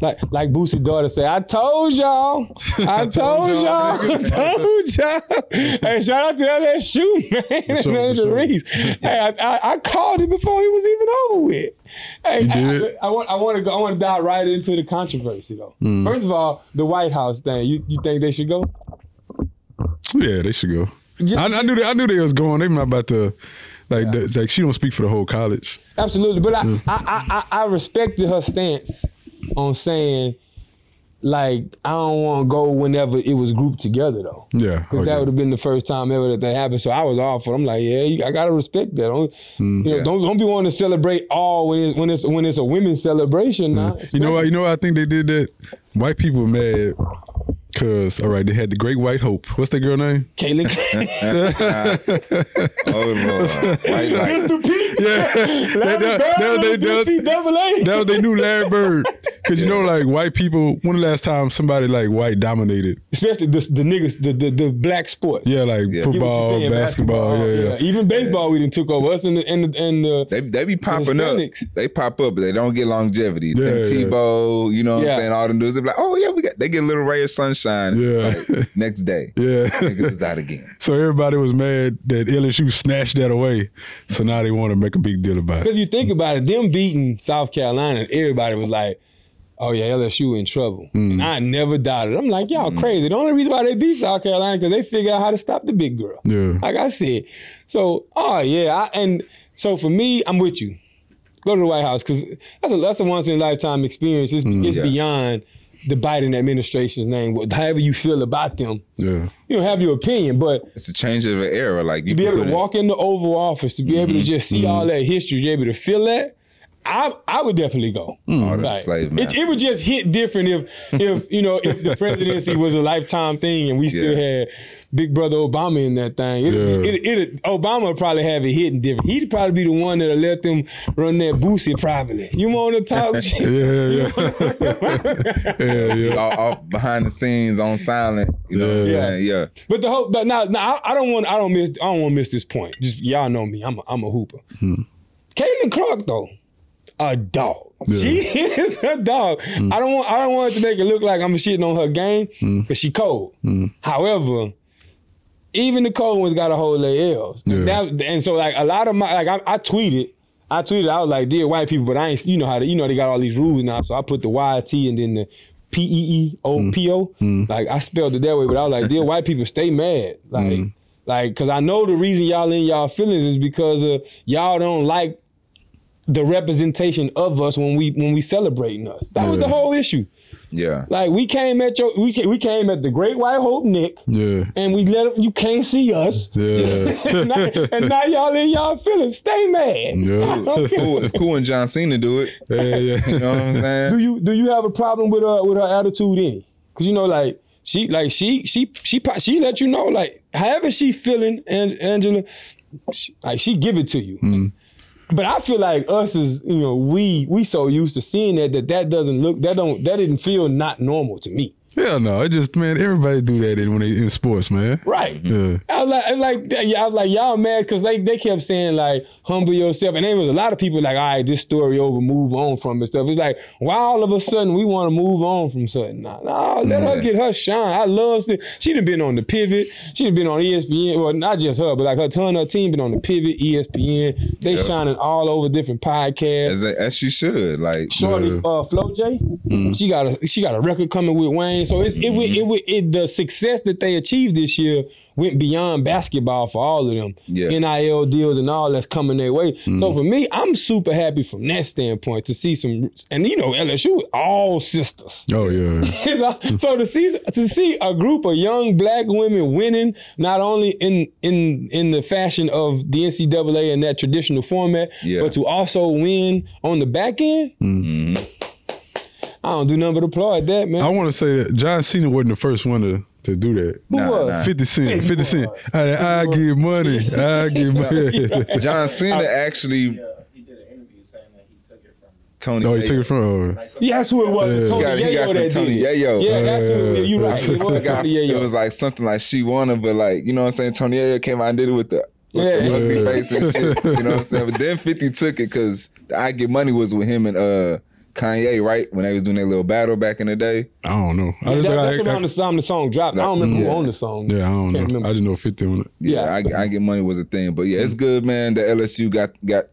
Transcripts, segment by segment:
like like Boosie's daughter say, I told y'all, I told y'all, I told y'all. Hey, shout out to LSU man, For sure, sure. Reese. Hey, I, I, I called it before he was even over with. Hey, I? I, I want I want to go. I want to dive right into the controversy though. Mm. First of all, the White House thing. You you think they should go? Yeah, they should go. Just- I, I knew they, I knew they was going. They not about to like the, like she don't speak for the whole college. Absolutely, but I, I, I, I I respected her stance on saying like I don't want to go whenever it was grouped together though. Yeah, Because okay. that would have been the first time ever that that happened. So I was all for. I'm like, yeah, you- I gotta respect that. Don't, Mm. you know, Yeah. don't don't be wanting to celebrate all when it's when it's when it's a women's celebration. Now, You know what? You know what I think they did that. White people mad because all right, they had the Great White Hope. What's that girl name? Caitlin. Oh Lord, white light. Mr. P. Yeah, that, that, that, they- that, that was they knew Larry Bird because you know like white people. When the last time somebody like white dominated? Especially the the niggas, the the, the black sport. Yeah, like Yeah. Get what you're football, saying, basketball. Yeah, yeah. Even baseball, we didn't took over us and the and the, and the They they be popping up. They pop up, but they don't get longevity. Yeah, Tim yeah. Tebow, you know what Yeah. I'm saying? All the dudes, they be like, oh yeah, we got. They get a little ray of sunshine. Yeah. Like, next day, Yeah. niggas is out again. So everybody was mad that LSU snatched that away. So now they want to make a big deal about it. Because you think about it, them beating South Carolina, everybody was like, "Oh yeah, LSU in trouble," Mm. and I never doubted. I'm like, "Y'all crazy." The only reason why they beat South Carolina because they figured out how to stop the big girl. Yeah. Like I said, so oh yeah, I, and so for me, I'm with you. Go to the White House because that's a that's a once in a lifetime experience. It's, it's Yeah. beyond the Biden administration's name. What- However you feel about them, Yeah. you know, have your opinion, but It's a change of an era. Like you to be able to walk in the Oval Office, to be able to mm-hmm. just see all mm-hmm. that history, to be able to feel that, I I would definitely go. Mm. Oh, all the Like, slave it, it would just hit different if if you know if the presidency was a lifetime thing and we still Yeah. had Big Brother Obama in that thing. It, Yeah. it, it, Obama would probably have it hitting different. He'd probably be the one that'll let them run that boosie privately. You want to talk shit? Yeah, yeah. yeah, yeah. all, all behind the scenes on silent. You know what Yeah. saying? Yeah. But the whole, but now, now I, I don't want, I don't miss, I don't want to miss this point. Just y'all know me, I'm, a, I'm a hooper. Hmm. Caitlin Clark though, a dog. Yeah. She is a dog. Mm. I don't want, I don't want to make it look like I'm shitting on her game mm. because she cold. Mm. However, even the cold ones got a whole their L's. And, Yeah. that, and so like a lot of my, like I, I tweeted. I tweeted, I was like, dear white people, but I ain't, you know how, they, you know, they got all these rules now. So I put the YT and then the P E E O P O. Like I spelled it that way, but I was like, dear white people, stay mad. Like, like, cause I know the reason y'all in y'all feelings is because of y'all don't like the representation of us when we when we celebrating us. That was the whole issue. Yeah. Like we came at your we came, we came at the Great White Hope Nick, Yeah. and we let you can't see us. Yeah. and, now, and now y'all in y'all feelings. Stay mad. Yeah. It's cool. It's cool when John Cena do it. Yeah, yeah. You know what I'm saying? do you do you have a problem with her with her attitude in? Cause you know like she like she she she po- she let you know like however she feeling An- Angela, she, like she give it to you. Hmm. But I feel like us is you know we we so used to seeing that that that doesn't look that don't that didn't feel not normal to me. Hell no. It just man, everybody do that in- when they in sports, man. Right. Yeah. I was like, I was like, yeah, I was like, y'all mad because they, they kept saying like, humble yourself, and there was a lot of people like, all right, this story over, move on from it stuff. It's like, why all of a sudden we want to move on from something? Nah, nah let her get her shine. I love it. She done been on the pivot. She done been on ESPN. Well, not just her, but like her ton of her team been on the pivot, ESPN. They Yeah. shining all over different podcasts. As, as she should. Like Shorty, Yeah. uh, Flau'jae, she got a she got a record coming with Wayne. So it it, went- it, went- it the success that they achieved this year went beyond basketball for all of them. Yeah. NIL deals and all that's coming their way. So mm-hmm. for me, I'm super happy from that standpoint to see some and you know LSU all sisters. Oh yeah. A- so to see to see a group of young black women winning not only in in in the fashion of the NCAA and that traditional format, Yeah. but to also win on the back end. Mm-hmm. I don't do nothing but applaud that, man. I want to say that John Cena wasn't the first one to, to do that. Who Nah, was? nah. 50 Cent. 50 Cent. I, I give money. I give money. John Cena actually Yeah, he did an interview saying that he took it from. Tony. Oh, you took it from. Oh. Yeah, that's who it was. Yeah. Tony He got- he Yayo got from that Tony did it. Yayo. Yeah, that's who. Uh, You're right. It was forgot. Tony It was like something like she wanna, but like you know what I'm saying. Tony Yayo came out and did it with the. With Yeah. the ugly Yeah. face and shit, you know what I'm saying? But then 50 took it because I Get Money was with him and uh Kanye, right? When they was doing their little battle back in the day. I don't know. I That, just, that's I, around the time the song dropped. I don't remember Yeah. who owned the song. yeah, I don't Can't know. remember. I just know 50 on it. Yeah, Yeah. I, I get money was a thing, but yeah, it's mm. good, man. The LSU got got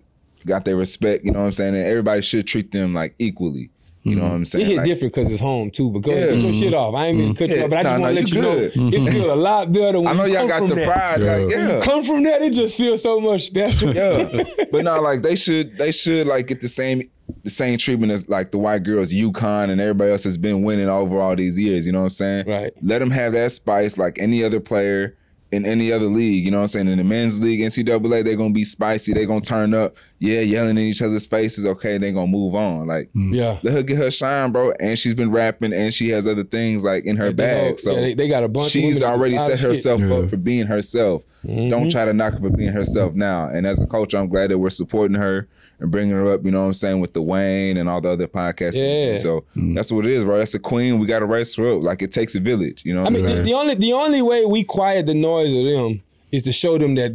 got their respect. You know what I'm saying? And everybody should treat them like equally. You know mm. what I'm saying? It hit Like, different because it's home too. But go ahead, Yeah. put your shit off. I ain't mean to mm. cut you off, but I just Nah, want nah, to let you you, good. know it mm-hmm. feels a lot better when I know you y'all come got from the that. pride. Like, Yeah. yeah. Come from that, it just feels so much better. yeah. But no, like they should they should like get the same the same treatment as like the white girls, UConn and everybody else has been winning over all these years. You know what I'm saying? Right. Let them have that spice like any other player in any other league. You know what I'm saying? In the men's league, NCAA, they're gonna be spicy. They're gonna turn up. Yeah, yelling in each other's faces. Okay, they're gonna move on. Like Yeah. let her get her shine, bro. And she's been rapping and she has other things like in her They go- bag. So yeah, they, they got a bunch. she's women already set of herself Yeah. up for being herself. Mm-hmm. Don't try to knock her for being herself now. And as a coach, I'm glad that we're supporting her and bringing her up. You know what I'm saying with the Wayne and all the other podcasts. Yeah. So that's what it is, bro. That's a queen. We got to raise her up. Like it takes a village. You know. What I mean, the, the only the only way we quiet the noise of them is to show them that,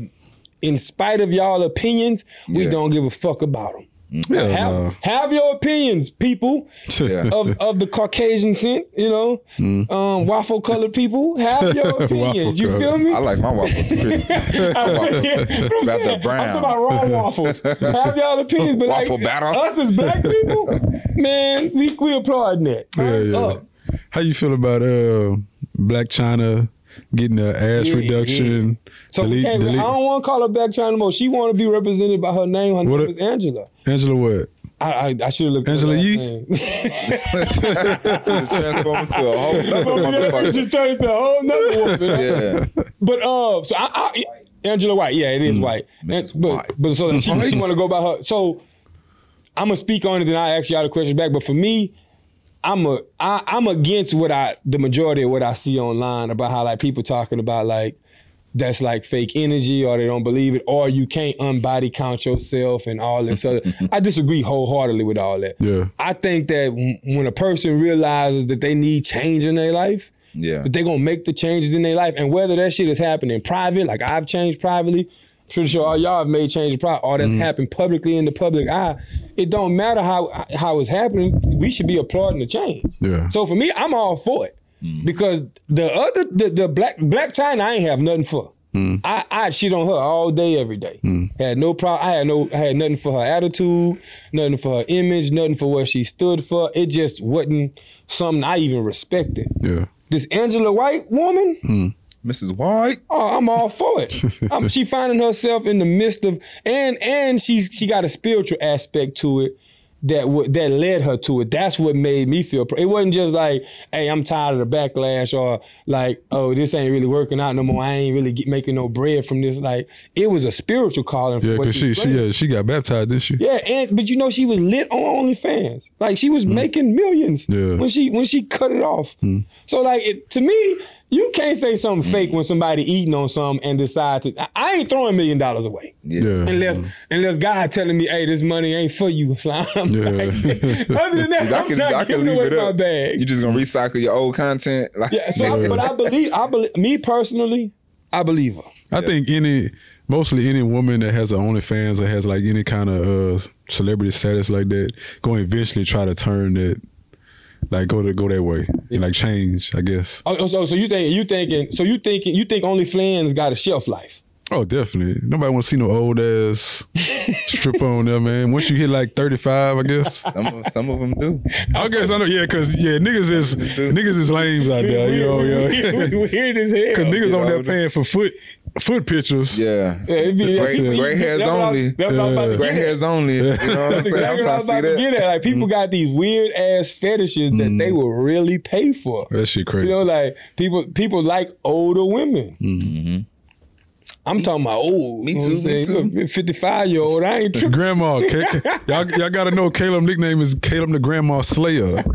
in spite of y'all opinions, we Yeah. don't give a fuck about them. Yeah, have, no. have your opinions, people Yeah. of, of the Caucasian scent, you know, um, waffle colored people. Have your opinions. you feel me? I like my waffles crispy. I'm About saying, the I'm brown. talking about raw waffles. Have y'all opinions, but Waffle like battle. us as black people, man, we we applaud that. Yeah, Turn yeah. up. How you feel about uh Black China getting the ass Yeah, reduction? So delete, can't, I don't want to call her back China more. She want to be represented by her name. Her What name a- is Angela. Angela what? I I, I should have looked. Angela her last Yee? name. Transform into a whole nother motherfucker. she turned into a whole nother woman. Yeah. But uh, so I, I Angela White, yeah, it is white. Mrs. And- but White. but so she, she want to go by her. So I'm gonna speak on it, then I ask y'all the questions back. But for me, I'm a I, I'm against what I the majority of what I see online about how like people talking about like that's like fake energy or they don't believe it or you can't unbody count yourself and all this other. I disagree wholeheartedly with all that. Yeah. I think that w- when a person realizes that they need change in their life, Yeah. but they're gonna make the changes in their life. And whether that shit is happening private, like I've changed privately, I'm pretty sure all y'all have made change changes private, All that's mm-hmm. happened publicly in the public eye. It don't matter how how it's happening. We should be applauding the change. Yeah. So for me, I'm all for it mm-hmm. because the other the, the black black China I ain't have nothing for. Mm-hmm. I I shit on her all day every day. Had no problem. I had no I had nothing for her attitude, nothing for her image, nothing for what she stood for. It just wasn't something I even respected. Yeah. This Angela White woman, Mrs. White. oh, I'm all for it. um, she finding herself in the midst of, and and she's she got a spiritual aspect to it that w- that led her to it. That's what made me feel. Pr- it wasn't just like, hey, I'm tired of the backlash, or like, oh, this ain't really working out no more. I ain't really get, making no bread from this. Like, it was a spiritual calling. for Yeah, because she she yeah, she got baptized, didn't she? Yeah, and but you know she was lit on OnlyFans. Like she was making millions Yeah. when she when she cut it off. So like it, to me, you can't say something fake when somebody eating on something and decide to. I, I ain't throwing a million dollars away Yeah. Yeah. unless unless God telling me, hey, this money ain't for you. So I'm Yeah. like, other than that, I I'm can, not I can leave away it my up. bag. You just gonna recycle your old content. Like, yeah, so I, but I believe I believe me personally, I believe her. I think any, mostly any woman that has an OnlyFans or has like any kind of uh, celebrity status like that, going eventually try to turn that, like go to go that way and like change. I guess. Oh, oh, so so you think you thinking so you thinking you think OnlyFans got a shelf life? Oh, definitely. Nobody want to see no old ass stripper on there, man. Once you hit like thirty five, I guess. some of some of them do. I guess I know. Yeah, because yeah, niggas is niggas is lames out there. You know, yeah. Weird as hell. Because niggas Get on there older. paying for foot foot pictures. Yeah. Yeah, it'd be- Gray- people- gray hairs that's only. That's what was about to Gray get at. hairs only. You know what I'm That's saying? I'm I trying was to about see to get that. at. Like people mm. got these weird ass fetishes that mm. they will really pay for. That shit crazy. You know, like people people like older women. Mm-hmm. I'm talking about old. Me too, me saying? Look, 55 year old. I ain't tripping. Grandma, Ca- y'all, y'all gotta know Caleb nickname is Caleb the Grandma Slayer.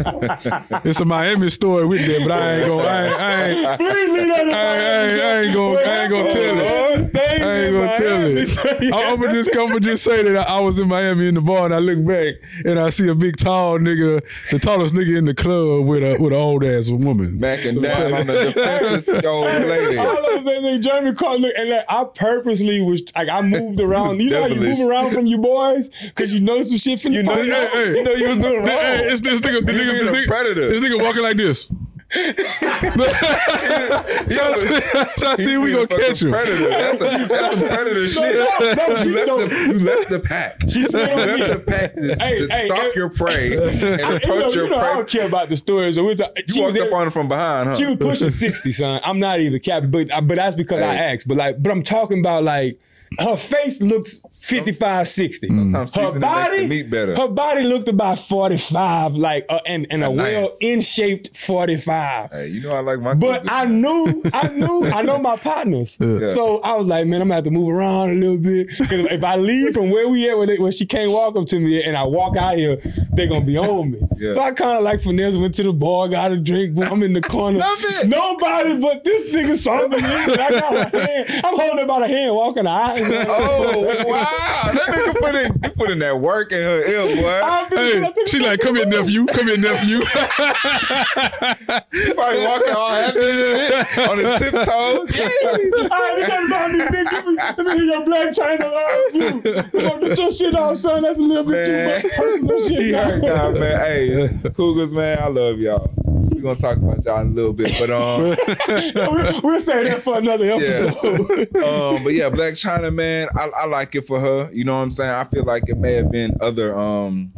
it's a Miami story with that, but I ain't gonna, I ain't, I ain't, Please leave that I ain't, I ain't, I ain't gonna, I ain't gonna tell it. I ain't gonna tell it. I- I'm gonna just come and just say that I was in Miami in the bar and I look back and I see a big tall nigga, the tallest nigga in the club with a with an old ass woman. Back and down on the defenseless old lady. All of a sudden, Jeremy called look, and like, I purposely was like I moved around. You know how you move around from your boys because you know some shit from You know, Hey, hey. you know you was doing wrong. Hey, it's this nigga, You nigga, this nigga, predator. this nigga walking like this. To see we gonna catch him. Predator. That's, a, that's some predator shit. no, no, she you, left the, you left the pack. She you left the pack to, Hey, to hey, stalk hey. your prey and I, you know, approach you your know I don't care about the stories. So it's, You walked up on him from behind, huh? She was pushing sixty, son. I'm not even capping, but but that's because I asked. But like, but I'm talking about like her face looks 55, 60. Sometimes Her seasoning makes body, the meat better. her body looked about 45, like uh, and and a Nice. well in shaped 45. Hey, you know I like my. But cookies, I knew, I knew, I know my partners. Yeah. So I was like, man, I'm gonna have to move around a little bit. 'Cause if I leave from where we at when, they, when she can't walk up to me and I walk out here, they're gonna be on me. Yeah. So I kind of like finesse, went to the bar, got a drink, boom, I'm in the corner. Nobody but this nigga saw me. I got her hand. I'm holding her by the hand, walking the aisle. Oh wow! That nigga put in you put in that work in her ear, boy. Hey, it. I took she like, come here, nephew. Come here, nephew. You probably walking all happy and shit on his tiptoes. All right, you gotta buy me, big. Let me, hear your black China. Uh, you. Get your shit off, son. That's a little bit Man. too much personal shit. He hurt now, man. Hey, Cougars, man, I love y'all. We're gonna talk about y'all in a little bit, but um, we'll, we'll say that for another episode. um, but yeah, Black China, man, I, I like it for her. You know what I'm saying? I feel like it may have been other um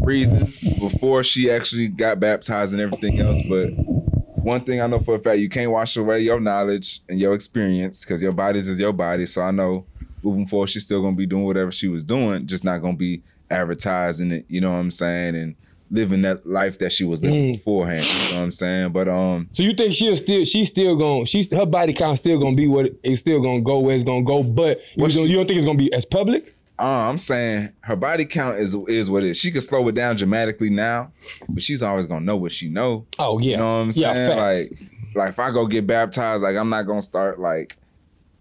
reasons before she actually got baptized and everything else, but one thing I know for a fact, you can't wash away your knowledge and your experience because your bodies is your body. So I know moving forward, she's still gonna be doing whatever she was doing, just not gonna be advertising it. You know what I'm saying? And living that life that she was living Mm. beforehand. You know what I'm saying? But um, so you think she'll still she's still gonna, she's her body count still gonna be what it's still gonna go where it's gonna go, but you, she- you don't think it's gonna be as public? uh, I'm saying her body count is is what it is. She could slow it down dramatically now, but she's always gonna know what she know. Oh yeah. You know what I'm saying? Yeah, like, like if I go get baptized, like I'm not gonna start like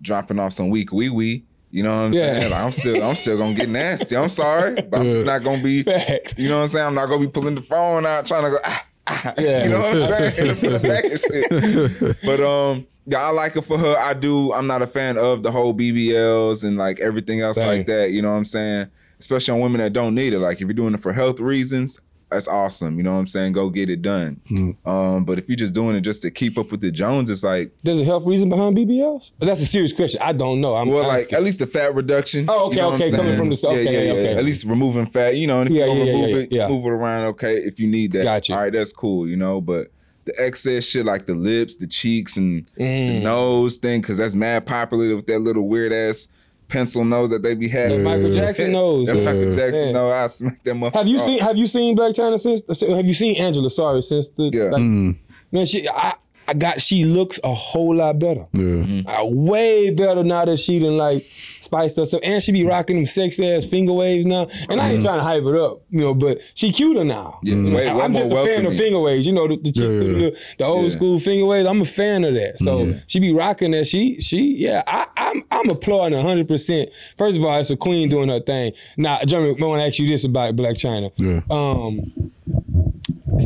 dropping off some weak wee wee. You know what I'm Yeah. saying? Like, I'm still I'm still gonna get nasty. I'm sorry, but I'm not gonna be. Facts. You know what I'm saying? I'm not gonna be pulling the phone out trying to go. Ah, ah, Yeah. You know what I'm saying? Put it back and shit. But um, yeah, I like it for her. I do. I'm not a fan of the whole BBLs and like everything else Same. like that. You know what I'm saying? Especially on women that don't need it. Like if you're doing it for health reasons, that's awesome. You know what I'm saying? Go get it done. Um, but if you're just doing it just to keep up with the Jones, it's like, There's a health reason behind BBLs? But that's a serious question. I don't know. I'm well, like asking. at least the fat reduction. Oh, okay, you know I'm okay, coming from the- okay, yeah, yeah, okay. yeah. At least removing fat, you know, and if Yeah, gonna yeah, remove yeah, it, yeah. move it around, okay, if you need that. Gotcha. All right, that's cool, you know. But the excess shit like the lips, the cheeks, and the Mm. nose thing, because that's mad popular with that little weird ass pencil nose that they be That having. Michael Jackson knows. That Michael Jackson Yeah. nose, I smack them up. Have you seen Have you seen Black China since? Have you seen Angela? Sorry, since the Yeah. like, Mm, man, she I, I got she looks a whole lot better, yeah. uh, way better now that she done like spiced herself, and she be rocking them sex ass finger waves now. And I ain't trying to hype it up, you know, but she cuter now. Yeah, know, way- way I'm just a fan of finger waves. You know, the, the, chick Yeah, yeah. the, the old school finger waves. I'm a fan of that. So she be rocking that. She she yeah. I, I'm I'm applauding 100. percent First of all, it's a queen doing her thing. Now, Jeremy, I want to ask you this about Black China. Yeah. Um,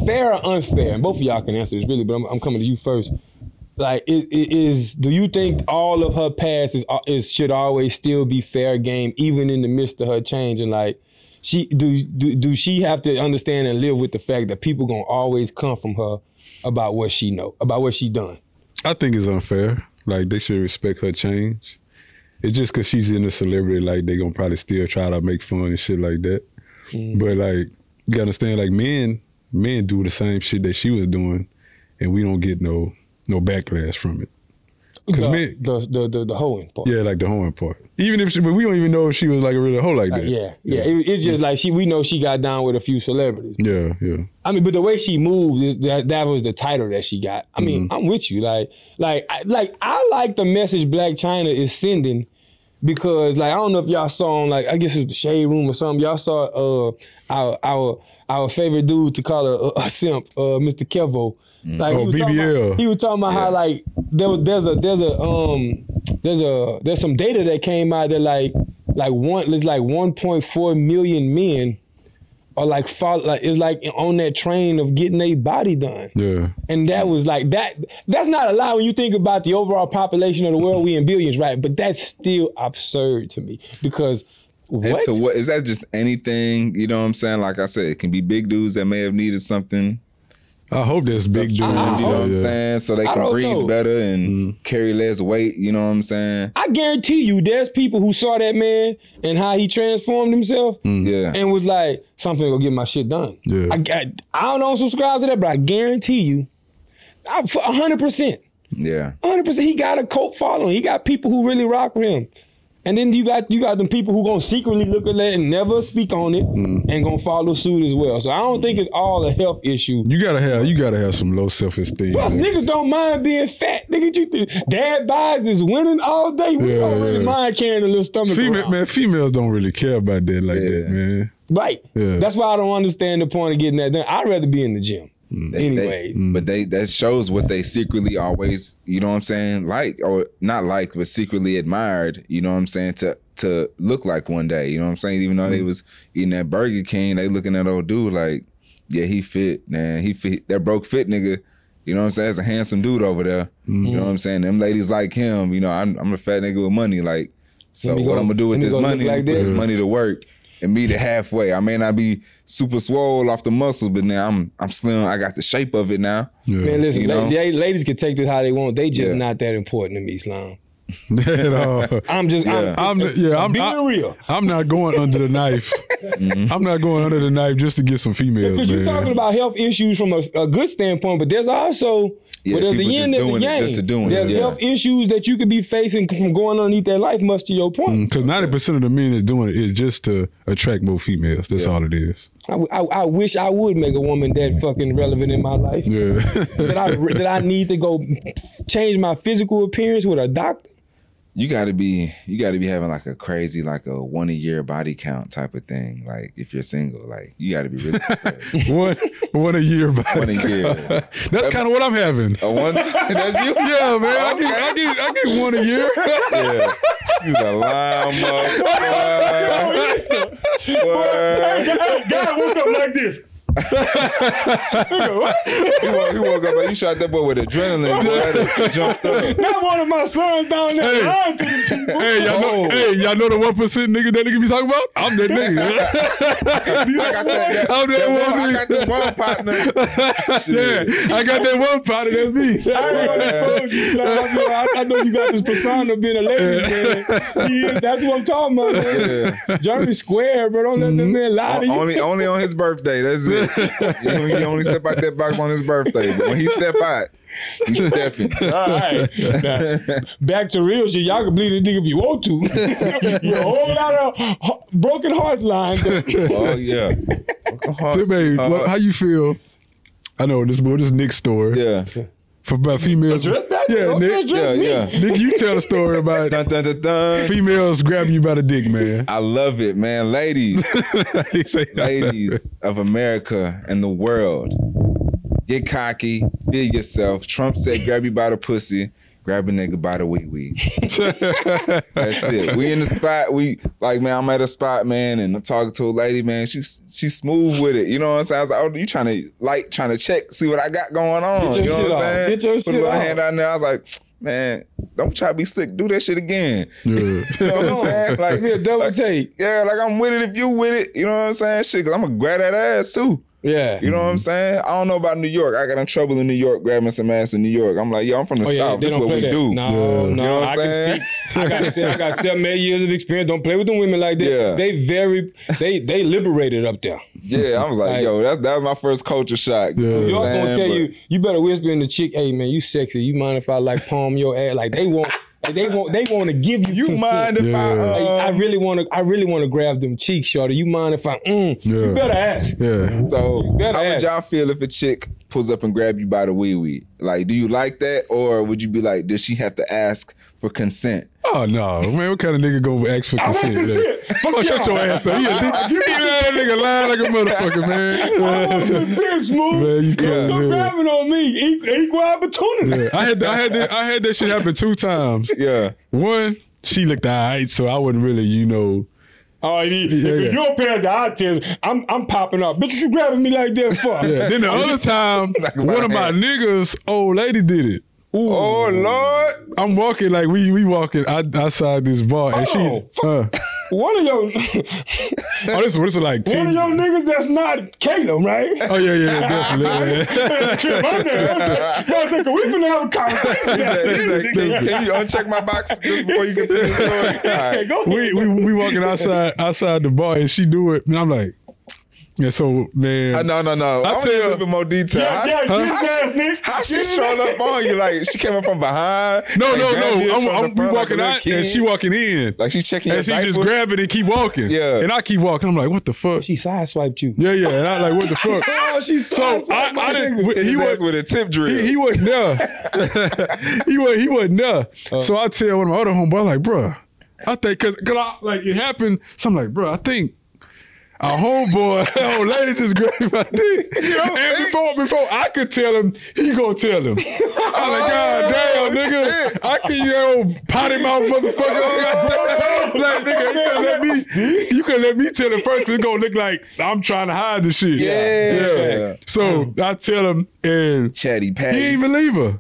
fair or unfair, and both of y'all can answer this really, but I'm, I'm coming to you first. Like, i- i- is do you think all of her past is, uh, is should always still be fair game, even in the midst of her change? And like, she do do do she have to understand and live with the fact that people gonna always come from her about what she know, about what she done? I think it's unfair. Like they should respect her change. It's just because she's in a celebrity, like they gonna probably still try to make fun and shit like that. But like you gotta understand, like men, men do the same shit that she was doing, and we don't get no no backlash from it. Because the, the the the, the hoeing part. yeah, like the hoeing part. Even if, she, but we don't even know if she was like a real hoe like Uh, that. yeah, yeah. It- it's just like she. We know she got down with a few celebrities. yeah, yeah. I mean, but the way she moved, that that was the title that she got. I mean, I'm with you. Like, like, I, like I like the message Black China is sending because, like, I don't know if y'all saw on, like, I guess it's the Shade Room or something. Y'all saw uh our our our favorite dude to call a, a, simp, uh, Mr. Kevo. Like, Oh, he was talking BBL. about- he was talking about how like there was there's a there's a um there's a there's some data that came out that like like one there's like 1.4 million men or like follow like it's like on that train of getting a body done. Yeah. And that was like that. That's not a lie when you think about the overall population of the world. We in billions, right? But that's still absurd to me because And what? to what is that just anything? You know what I'm saying? Like I said, it can be big dudes that may have needed something. I hope that's big dude. You know I what hope- I'm yeah. saying? So they can breathe know. better and Mm. carry less weight. You know what I'm saying? I guarantee you, there's people who saw that man and how he transformed himself Yeah. and was like, "Something go get my shit done." Yeah. I, I, I don't know, subscribe to that, but I guarantee you, I- hundred percent. yeah. hundred percent. He got a cult following. He got people who really rock with him. And then you got you got them people who gonna secretly look at that and never speak on it Mm. and gonna follow suit as well. So I don't think it's all a health issue. You gotta have you gotta have some low self esteem. Plus, niggas don't mind being fat. Nigga, you think dad bods is winning all day. We Yeah, don't really yeah. mind carrying a little stomach Female around. man, females don't really care about that like that, man. Right. Yeah. That's why I don't understand the point of getting that done. I'd rather be in the gym. Mm. They- Anyway. they- but they that shows what they secretly always, you know what I'm saying, like or not like, but secretly admired, you know what I'm saying, to to look like one day. You know what I'm saying? Even though they was eating that Burger King, they looking at old dude like, yeah, he fit, man. He fit that broke fit nigga. You know what I'm saying? It's a handsome dude over there. You know what I'm saying? Them ladies like him. You know, I'm I'm a fat nigga with money. Like, so Let what go- I'm gonna do with this go look money? like Put this this. money to work and meet it halfway. I may not be super swole off the muscles, but now I'm I'm slim. I got the shape of it now. Yeah. Man, listen, You know? la- ladies can take this how they want. They just Yeah. not that important to me, Slum. At all. I'm just, Yeah. I'm, I'm yeah, I'm being I, real. I'm not going under the knife. Mm-hmm. I'm not going under the knife just to get some females, Because you're talking about health issues from a, a good standpoint, but there's also Yeah, well, there's the end of the doing it just to doing it, there's yeah. health issues that you could be facing from going underneath that life. Much to your point, mm, Because ninety percent of the men that's doing it is just to attract more females. That's all it is. I, I, I wish I would make a woman that fucking relevant in my life. Yeah. that I that I need to go change my physical appearance with a doctor. You gotta be you gotta be having like a crazy like a one a year body count type of thing. Like if you're single, like you gotta be really one one a year, buddy. one a year. That's kind of what I'm having. A one that's you? Yeah, man. I get, I get, I get one a year. Yeah. You a lying motherfucker. Boy. God woke up like this. He woke, he woke up like you shot that boy with adrenaline. Boy, jumped up. Not one of my sons down there Hey. lying to the people. Hey, y'all know, Oh. hey, y'all know the one percent nigga that nigga be talking about? I'm that nigga. I got that, that, I'm that that one one, I got this one partner. yeah, I got that one part of that me. I ain't you, Sly. I, know- I, I know you got this persona of being a lady, man. He is, that's what I'm talking about, man. Yeah. Jeremy Square, bro. Don't let that mm-hmm. man lie to you. only only on his birthday. That's it. He, only- step out that box on his birthday. But when he step out, he's stepping. All right. Now, back to real shit. Y'all can bleed a nigga if you want to. you a whole lot of broken hearts lying. Oh yeah. So, babe, Uh, how you feel? I know this boy, this Nick's story. yeah. For about females. Address that? Yeah, Don't Nick. address Yeah, me. yeah. Nick, you tell a story about Dun, dun, dun, dun. females grabbing you by the dick, man. I love it, man. Ladies, say, ladies of America and the world, get cocky, feel yourself. Trump said, grab you by the pussy, grab a nigga by the wee wee. That's it. We in the spot. We like, man. I'm at a spot, man, and I'm talking to a lady, man. She's she's smooth with it. You know what I'm saying? I was like, oh, you trying to like trying to check, see what I got going on. Get your you know shit what I'm off. saying? Get your Put shit a little off. hand out there. I was like, man, don't try to be slick. Do that shit again. Yeah. You know what I'm saying? Like, Give me a double like, take. yeah, like I'm with it if you with it. You know what I'm saying? Shit, cause I'm gonna grab that ass too. Yeah. You know what I'm mm-hmm. saying? I don't know about New York. I got in trouble in New York grabbing some ass in New York. I'm like, yo, I'm from the Oh, yeah, South. they This is what we that. do. No, Yeah. no, You know what I I'm can saying? speak. I got se- I got seven, eight years of experience. Don't play with them women like that. Yeah. They very they they liberated up there. Yeah, I was like, Like- yo, that's that was my first culture shock. Yeah. You New York I'm gonna tell But- you, you better whisper in the chick, hey man, you sexy. You mind if I like palm your ass? Like they want like they want they want to give you You consent. mind if I? Yeah. Like, I Um, really want to. I really want to grab them cheeks, shorty. You mind if I? Mm, Yeah. You better ask. Yeah. so better how would y'all feel if a chick pulls up and grab you by the wee wee? Like, do you like that, or would you be like, does she have to ask for consent? Oh no, man! What kind of nigga go ask for I want consent? consent. Fuck Oh, shut your ass up! He, a, he, he that nigga lying like a motherfucker, I want man. consent, smooth. Man, you crazy, Don't yeah. grabbing on me. Equal, equal opportunity. Yeah. I had I had that, I had that shit happen two times. Yeah, One, she looked alright, so I wasn't really, you know, Oh, he, Yeah, if yeah. you don't pass the eye test, I'm I'm popping up. Bitch, what you grabbing me like that for? Yeah. Then the other time, Like one of my my niggas, old lady, did it. Oh Lord. I'm walking like we we walking out, outside this bar, and Oh, she. Uh, One of your oh, this this is like one of your niggas that's not Caleb, right? Oh yeah, yeah, definitely. yeah. Trip, I'm. I like, we finna have a conversation. Said, said, can, you uncheck my box just before you continue the story? All right. go we, we we walking outside outside the bar, and she do it, and I'm like, yeah. So man, Uh, no, no, no. I, I want tell a little bit more detail. Yeah, How- yeah, how, get his she- ass, Nick. how she Get his strolling ass. up on you? Like she came up from behind. no, like, no, no. I'm, I'm front walking little out, and she walking in, like she checking your and she just diapers. grab it and keep walking. Yeah. and I keep walking. I'm like, what the fuck? She sideswiped you. Yeah, yeah. And I like, what the fuck? Oh, she So I, I didn't. He was with a tip drill. he, he wasn't there. he was he wasn't there. Uh. so I tell one of my other homeboys, like, bro, I think cause, cause I, like it happened. So I'm like, bro, I think our homeboy, old lady just grabbed my dick. and before before I could tell him, he gonna tell him. I'm like, God damn, nigga, I can you know potty mouth motherfucker. God like nigga, you couldn't let me you couldn't let me tell him first. it's gonna look like I'm trying to hide the shit. Yeah. yeah. So I tell him and Chatty Patty. he Patty. ain't believe her.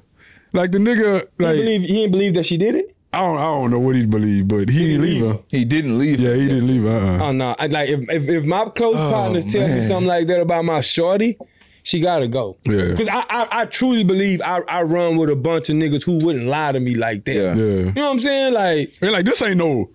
Like the nigga, He like believe he didn't believe that she did it. I don't, I don't know what he believed, but he, didn't leave her. He didn't leave. her. Yeah, he didn't leave her. Uh-uh. Oh no! I, like if, if if my close Oh, partners tell me something like that about my shorty, she gotta go. Yeah. Because I, I I truly believe I I run with a bunch of niggas who wouldn't lie to me like that. Yeah. yeah, You know what I'm saying? Like and like this ain't no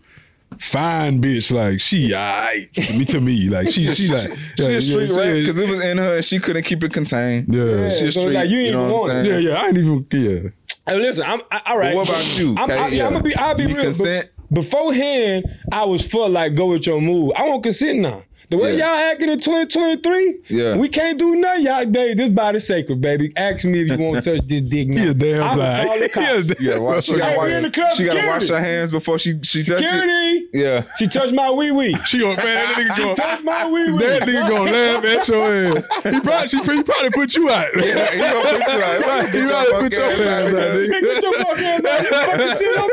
fine bitch. Like she, alright, me to me. Like she, she like She yeah, a street yeah, rat because it was in her and she couldn't keep it contained. Yeah, She a so street. like, you you, know even what I'm want it. saying? yeah, yeah. I ain't even yeah. Hey, listen, I'm I, all right. But what about you, I'm, I, yeah, I'm gonna be. I'll be You real. consent? Beforehand, I was for like go with your move. I won't consent now. The way Yeah. y'all acting in 2023, Yeah. we can't do nothing. Y'all, they, this body sacred, baby. Ask me if you want to touch this dick now. He a damn I'ma call the cops. damn You gotta she gotta, Hey, wash, in the club she gotta wash her hands before she she touch it. Security. Yeah. She touched my wee wee. She gonna man, that nigga She gonna touched my wee wee. that nigga gonna laugh at your ass. He probably, she, he probably put you out. Yeah, he gonna put you out. He Get probably put your fucking ass out. Nigga, Get your fucking ass out. Fucking sit up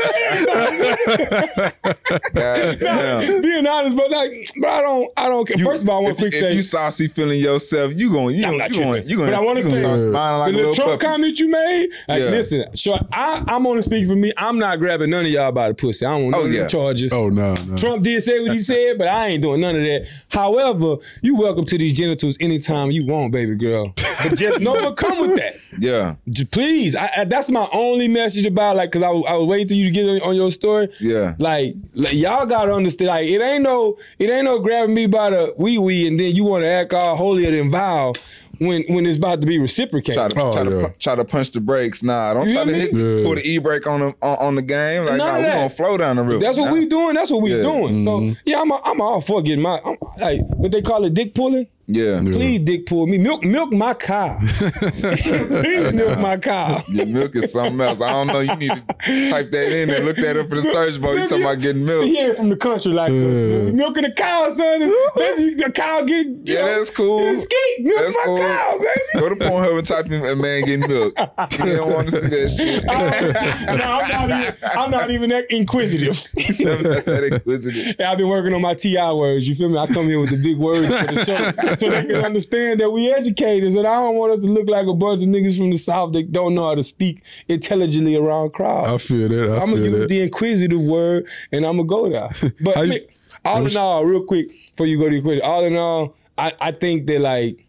there. Being honest, but like, but I don't, I don't care. First of all, I want if, to quick if say, you saucy feeling yourself, you going you I'm going not you going you going But I wanna gonna say- start smiling like the a little little Trump puppy. comment you made, like, Yeah. listen, sure, I, I'm only speaking for me. I'm not grabbing none of y'all by the pussy. I don't want Oh, none of yeah. them charges. Oh no, no. Trump did say what he said, but I ain't doing none of that. However, you welcome to these genitals anytime you want, baby girl. But just know what come with that. Yeah, J- Please, I, I, that's my only message about like, cause I, was- I was waiting till you to get on, on your story. yeah. Like, like, y'all gotta understand, like it ain't no, it ain't no grabbing me by the wee wee and then you want to act all holier than thou when when it's about to be reciprocated. Try to Oh, try to yeah. pu- try to punch the brakes. Nah, don't You try to hear hit? Yeah. pull the e brake on the on, on the game. Like, None nah, we that. gonna flow down the river. That's what Nah. we doing. That's what we Yeah. doing. So mm-hmm. yeah, I'm a, I'm all for getting my I'm, like what they call it, dick pulling. Yeah. Please, dick pull me. Milk, milk my cow. Please milk my cow. Your milk is something else. I don't know. You need to type that in and look that up in the search bar. You talking about getting milk? He ain't from the country like uh, us. Milking a cow, son. is- Baby, the cow get Yeah, know, that's cool. Skeet, milk That's my cool. cow, baby. Go to Pornhub and type in a man getting milk. You don't want to see that shit. no, I'm not even. I'm not even that inquisitive. that inquisitive. Yeah, I've been working on my TI words. You feel me? I come here with the big words for the show so they can understand that we educators, and I don't want us to look like a bunch of niggas from the south that don't know how to speak intelligently around crowds. I feel that. I I'm gonna use that. the inquisitive word, and I'm gonna go there. But I you- mean, all in all, real quick before you go to your question, all in all, I, I think that like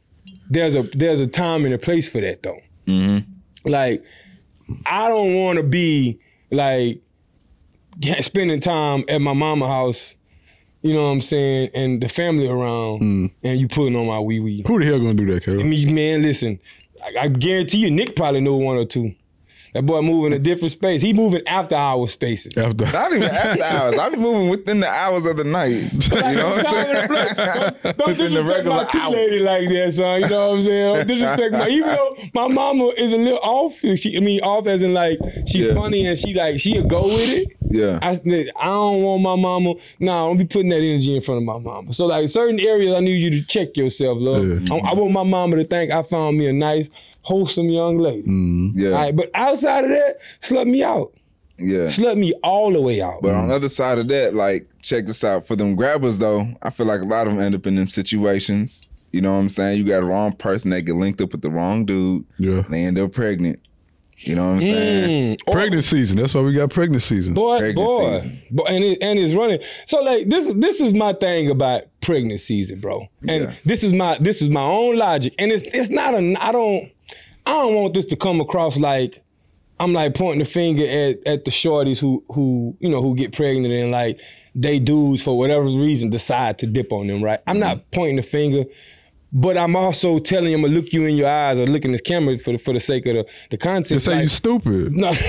there's a there's a time and a place for that though. Mm-hmm. Like I don't want to be like spending time at my mama house. You know what I'm saying, and the family around, mm. and you putting on my wee wee. Who the hell gonna do that, I Kevin? mean, man, listen, I, I guarantee you, Nick probably know one or two. That boy moving a different space. He moving after hour spaces. After Not even after hours. I be moving within the hours of the night. You know what I'm saying? Don't, don't Within the disrespect regular my tea hour. lady like that, son. You know what I'm saying? Don't disrespect my. Even though my mama is a little off, she, I mean, off as in like she's Yeah. funny and she like she'll go with it. Yeah. I, I don't want my mama. Nah, don't be putting that energy in front of my mama. So like certain areas, I need you to check yourself, love. Yeah. I, I want my mama to think I found me a nice, wholesome young lady. Yeah. All right, but outside of that, slut me out. Yeah. Slut me all the way out. But on the other side of that, like, check this out. For them grabbers, though, I feel like a lot of them end up in them situations. You know what I'm saying? You got the wrong person that get linked up with the wrong dude. Yeah. They end up pregnant. You know what I'm saying? Mm. Or- Pregnant season. That's why we got pregnant season. boy, Pregnant boy, season. Boy, and it, and it's running. So like this, this is my thing about pregnant season, bro. And Yeah. this is my this is my own logic. And it's it's not a I don't I don't want this to come across like I'm like pointing the finger at, at the shorties who who you know who get pregnant and like they dudes for whatever reason decide to dip on them, right? I'm not Mm-hmm. pointing the finger, but I'm also telling him to look you in your eyes or look in this camera for the, for the sake of the, the content. They say like- you stupid. no.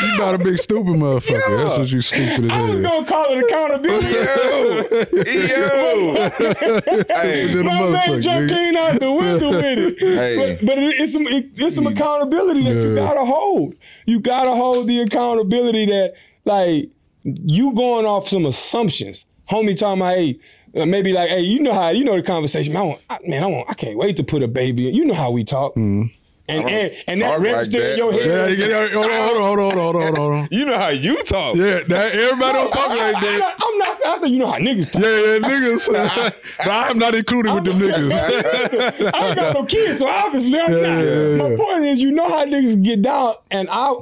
You not a big stupid motherfucker. That's what you stupid as I was gonna call it accountability. Yo, yo. hey, a My man jumped clean out the window with it. Hey. But, but it, it's some it, it's some accountability that you gotta hold. You gotta hold the accountability that like you going off some assumptions. Homie talking about hey. Uh, Maybe like, hey, you know how you know the conversation. Man, I want, I, man, I want, I can't wait to put a baby in. You know how we talk, and and and that talk like registered that, in your head. Yeah, yeah, yeah, hold on, hold on, hold on, hold on, hold on. you know how you talk. Yeah, that, everybody don't talk like I'm that. not, I'm not saying. I said you know how niggas talk. Yeah, yeah, niggas. but I'm not included with them niggas. I ain't got no kids, so obviously I'm Yeah, not. yeah, My yeah. point is, you know how niggas get down, and I.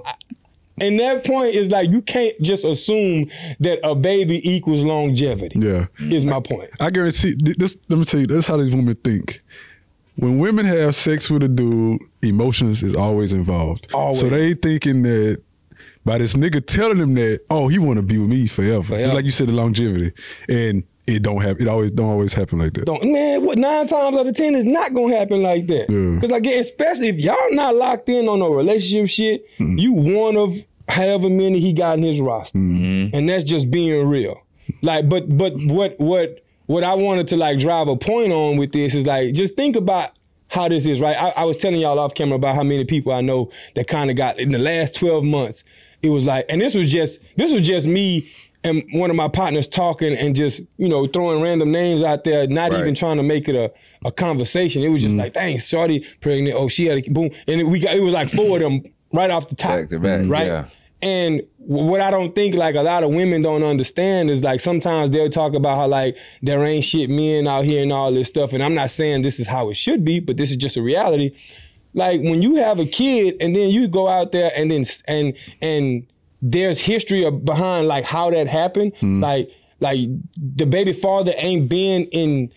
And that point is like you can't just assume that a baby equals longevity. Yeah. is my point. I guarantee this. Let me tell you, that's how these women think. When women have sex with a dude, emotions is always involved. Always. So they thinking that by this nigga telling them that, oh, he want to be with me forever. Forever. Just like you said, the longevity, and it don't happen. It always don't always happen like that. Don't man, what nine times out of ten is not gonna happen like that. Yeah. Because get especially if y'all not locked in on a relationship shit, mm-hmm. you one of however many he got in his roster, mm-hmm. and that's just being real. Like, but but what what what I wanted to like drive a point on with this is like just think about how this is right. I, I was telling y'all off camera about how many people I know that kind of got in the last twelve months. It was like, and this was just this was just me and one of my partners talking and just you know throwing random names out there, not Right. even trying to make it a, a conversation. It was just mm. like, dang, Shorty pregnant. Oh, she had a boom, and it, we got it was like four of them right off the top, Back to back, right? yeah. And what I don't think like a lot of women don't understand is like sometimes they'll talk about how like there ain't shit men out here and all this stuff. And I'm not saying this is how it should be, but this is just a reality. Like when you have a kid and then you go out there and then and and there's history behind like how that happened. Hmm. Like like the baby father ain't been in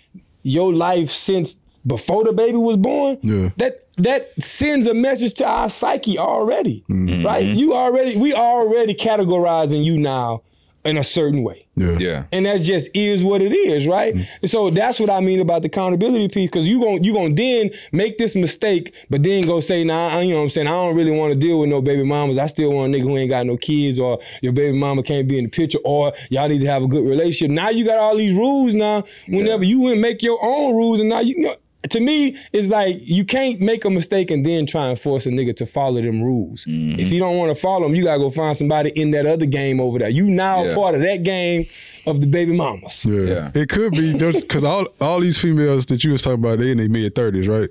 your life since before the baby was born. Yeah. That that sends a message to our psyche already, hmm. right? Mm-hmm. You already we already categorizing you now in a certain way. Yeah. Yeah. And that just is what it is, right? Mm-hmm. And so that's what I mean about the accountability piece, because you gon' you gonna then make this mistake, but then go say, nah, I- you know what I'm saying? I don't really want to deal with no baby mamas. I still want a nigga who ain't got no kids, or your baby mama can't be in the picture, or y'all need to have a good relationship. Now you got all these rules now. Whenever you went make your own rules, and now you, you know, to me, it's like you can't make a mistake and then try and force a nigga to follow them rules. Mm-hmm. If you don't want to follow them, you gotta go find somebody in that other game over there. You now Yeah. part of that game of the baby mamas. Yeah. Yeah. It could be because all all these females that you was talking about, they in their mid thirties, right?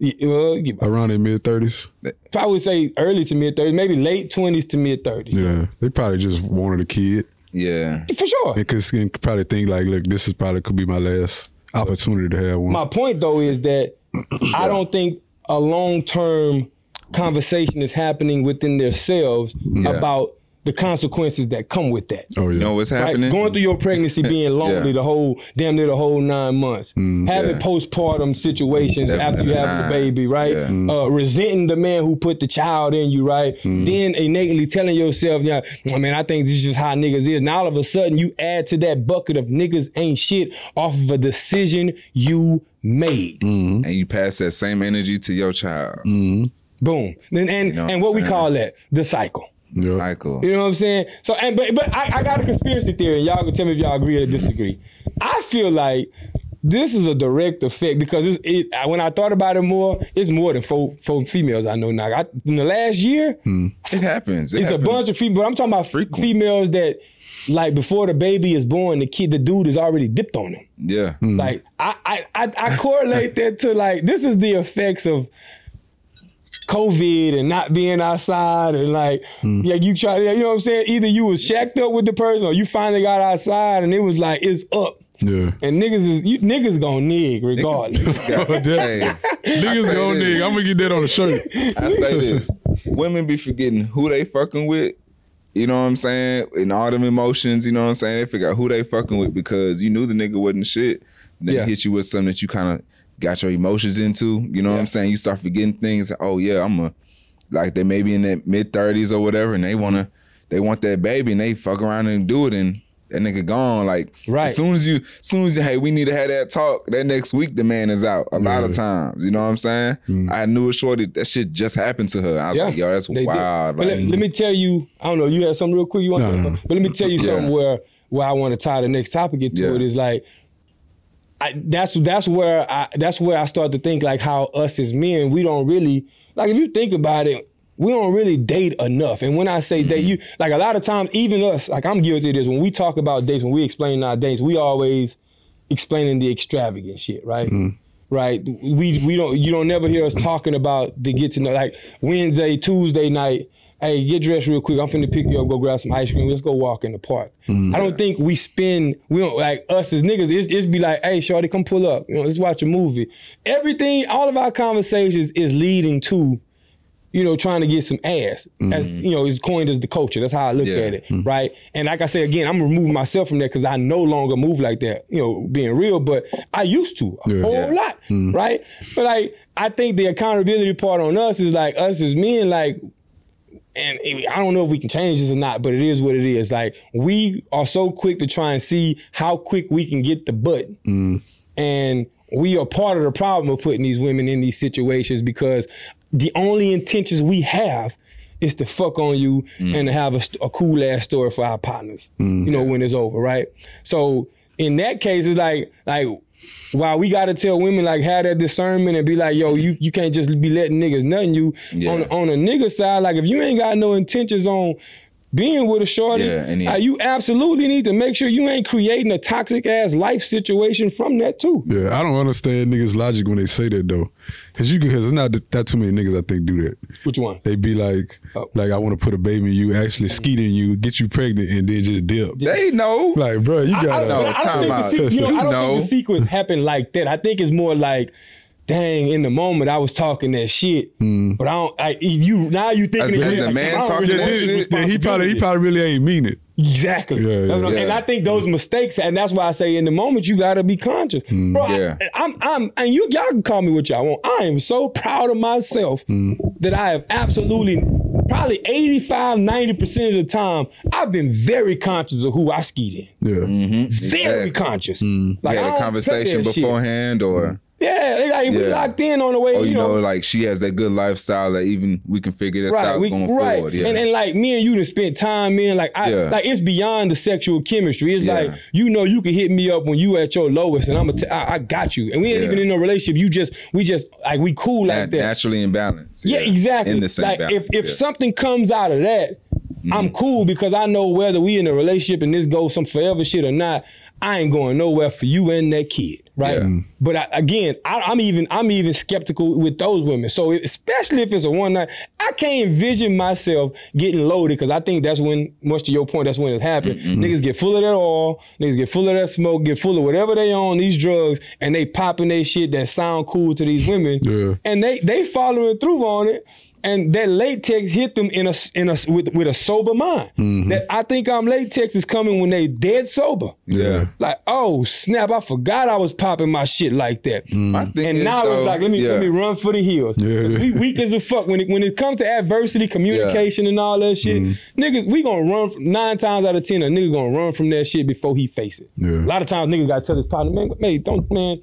Yeah, Well, you- Around their mid thirties. I would say early to mid thirties, maybe late twenties to mid thirties. Yeah. They probably just wanted a kid. Yeah. For sure. And could could probably think like, look, this is probably could be my last opportunity to have one. My point though is that I don't think a long term conversation is happening within themselves about the consequences that come with that. oh yeah. You know what's Right? happening? Going through your pregnancy, being lonely Yeah. the whole damn near the whole nine months, mm. having yeah. postpartum situations Seven after you a have the baby, right? Yeah. Mm. Uh, resenting the man who put the child in you, right? Mm. Then innately telling yourself, yeah, I mean, I think this is just how niggas is. Now all of a sudden you add to that bucket of niggas ain't shit off of a decision you made. Mm-hmm. and you pass that same energy to your child. Mm-hmm. Boom. And and, know and what what we call that the cycle. Yeah. Cycle. You know what I'm saying? So, and but but I, I got a conspiracy theory. Y'all can tell me if y'all agree or disagree. I feel like this is a direct effect because it's, it. When I thought about it more, it's more than four four females I know now. I, in the last year, hmm. It happens. It it's happens. a bunch of females. But I'm talking about Frequent. females that, like, before the baby is born, the kid, the dude is already dipped on him. Yeah. Like I, I I I correlate that to like this is the effects of COVID and not being outside and like hmm. yeah you try you know what I'm saying either you was shacked up with the person or you finally got outside and it was like it's up Yeah. and niggas is you niggas gonna nig regardless. hey, Niggas say go this. nigga. I'm gonna get that on the shirt. I say this: women be forgetting who they fucking with. You know what I'm saying? In all them emotions, you know what I'm saying? They figure out who they fucking with because you knew the nigga wasn't shit. Then Yeah. hit you with something that you kind of got your emotions into. You know what I'm saying? You start forgetting things. Oh yeah, I'm a like they may be in their mid 30s or whatever, and they wanna they want that baby, and they fuck around and do it, and that nigga gone. Like Right. as soon as you, as soon as you, hey, we need to have that talk. That next week, the man is out. A lot of times, you know what I'm saying? Mm. I knew a shorty that shit just happened to her. I was Yeah, like, yo, that's They did. wild. But Like, let, let me tell you, I don't know, you had something real quick you want No, to no. But let me tell you Yeah. something where where I want to tie the next topic into Yeah. it is like I, that's that's where I that's where I start to think like how us as men we don't really like if you think about it we don't really date enough. And when I say date Mm-hmm. you like a lot of times even us like I'm guilty of this. When we talk about dates when we explain our dates we always explaining the extravagant shit right? Right? We we don't you don't never hear us talking about the get to know like Wednesday Tuesday night hey get dressed real quick I'm finna pick you up go grab some ice cream let's go walk in the park mm. I don't think we spend we don't like us as niggas it's, it's be like hey shorty come pull up you know let's watch a movie everything all of our conversations is leading to you know, trying to get some ass. Mm. As you know, is coined as the culture. That's how I look Yeah. at it, mm. right? And like I say again, I'm removing myself from that because I no longer move like that. You know, being real, but I used to a Yeah. whole Yeah. lot, right? But like, I think the accountability part on us is like us as men, like. And I don't know if we can change this or not, but it is what it is. Like we are so quick to try and see how quick we can get the butt, mm. and we are part of the problem of putting these women in these situations because the only intentions we have is to fuck on you mm. and to have a, a cool ass story for our partners. Mm. You know when it's over, right? So in that case, it's like like while we gotta tell women like have that discernment and be like, yo, you you can't just be letting niggas nothing you Yeah. on on a nigga side. Like if you ain't got no intentions on being with a shorty, Yeah, and he- uh, you absolutely need to make sure you ain't creating a toxic ass life situation from that too. Yeah, I don't understand niggas' logic when they say that though, because you because there's not that too many niggas I think do that. Which one? They be like, Oh. like I want to put a baby in you, actually skeet in you, get you pregnant, and then just dip. they know. Like, bro, you I, I, gotta. No, but I don't think the se- you know, I don't think the sequence happened like that. I think it's more like, dang, in the moment I was talking that shit, hmm. but I don't. I, you now you As- thinking as it the like, man I talking really that shit, yeah, he probably he probably really ain't mean it. Exactly. Yeah, That's what I'm yeah. And I think those mistakes, and that's why I say in the moment you gotta be conscious. Hmm. Bro, I- Yeah. I'm I'm and you y'all can call me what y'all want. I am so proud of myself hmm. that I have absolutely probably 85, 90% of the time, I've been very conscious of who I skied in. Yeah, mm-hmm. Very Exactly. conscious. You Like I had a conversation that shit. beforehand, or Yeah, like, we Yeah. locked in on the way. or you you know, know, like she has that good lifestyle that even we can figure this right, out we, going right. forward. Yeah. And and like me and you to spend time, in Like I, Yeah. like it's beyond the sexual chemistry. It's Yeah. like you know you can hit me up when you at your lowest, and I'm a t- I, I got you. And we ain't even in a relationship. You just we just like we cool like Nat- that. naturally in balance. Yeah, exactly. In the same like balance. if if something comes out of that, Mm-hmm. I'm cool because I know whether we in a relationship and this goes some forever shit or not. I ain't going nowhere for you and that kid, right? Yeah. But I, again, I, I'm even I'm even skeptical with those women. So especially if it's a one night, I can't envision myself getting loaded because I think that's when, much to your point, that's when it happened. Mm-hmm. Niggas get full of that oil, niggas get full of that smoke, get full of whatever they on these drugs, and they popping they shit that sound cool to these women, Yeah. and they they following through on it. And that latex hit them in a in a with with a sober mind. Mm-hmm. That I think I'm latex is coming when they dead sober. yeah. Like, oh snap! I forgot I was popping my shit like that. My thing And is, now it's like, let me yeah. let me run for the hills. Yeah. We weak as a fuck when it when it comes to adversity, communication, and all that shit. Niggas, we gonna run from, nine times out of ten. A nigga gonna run from that shit before he face it. Yeah. A lot of times, niggas gotta tell his partner, man, man, don't man.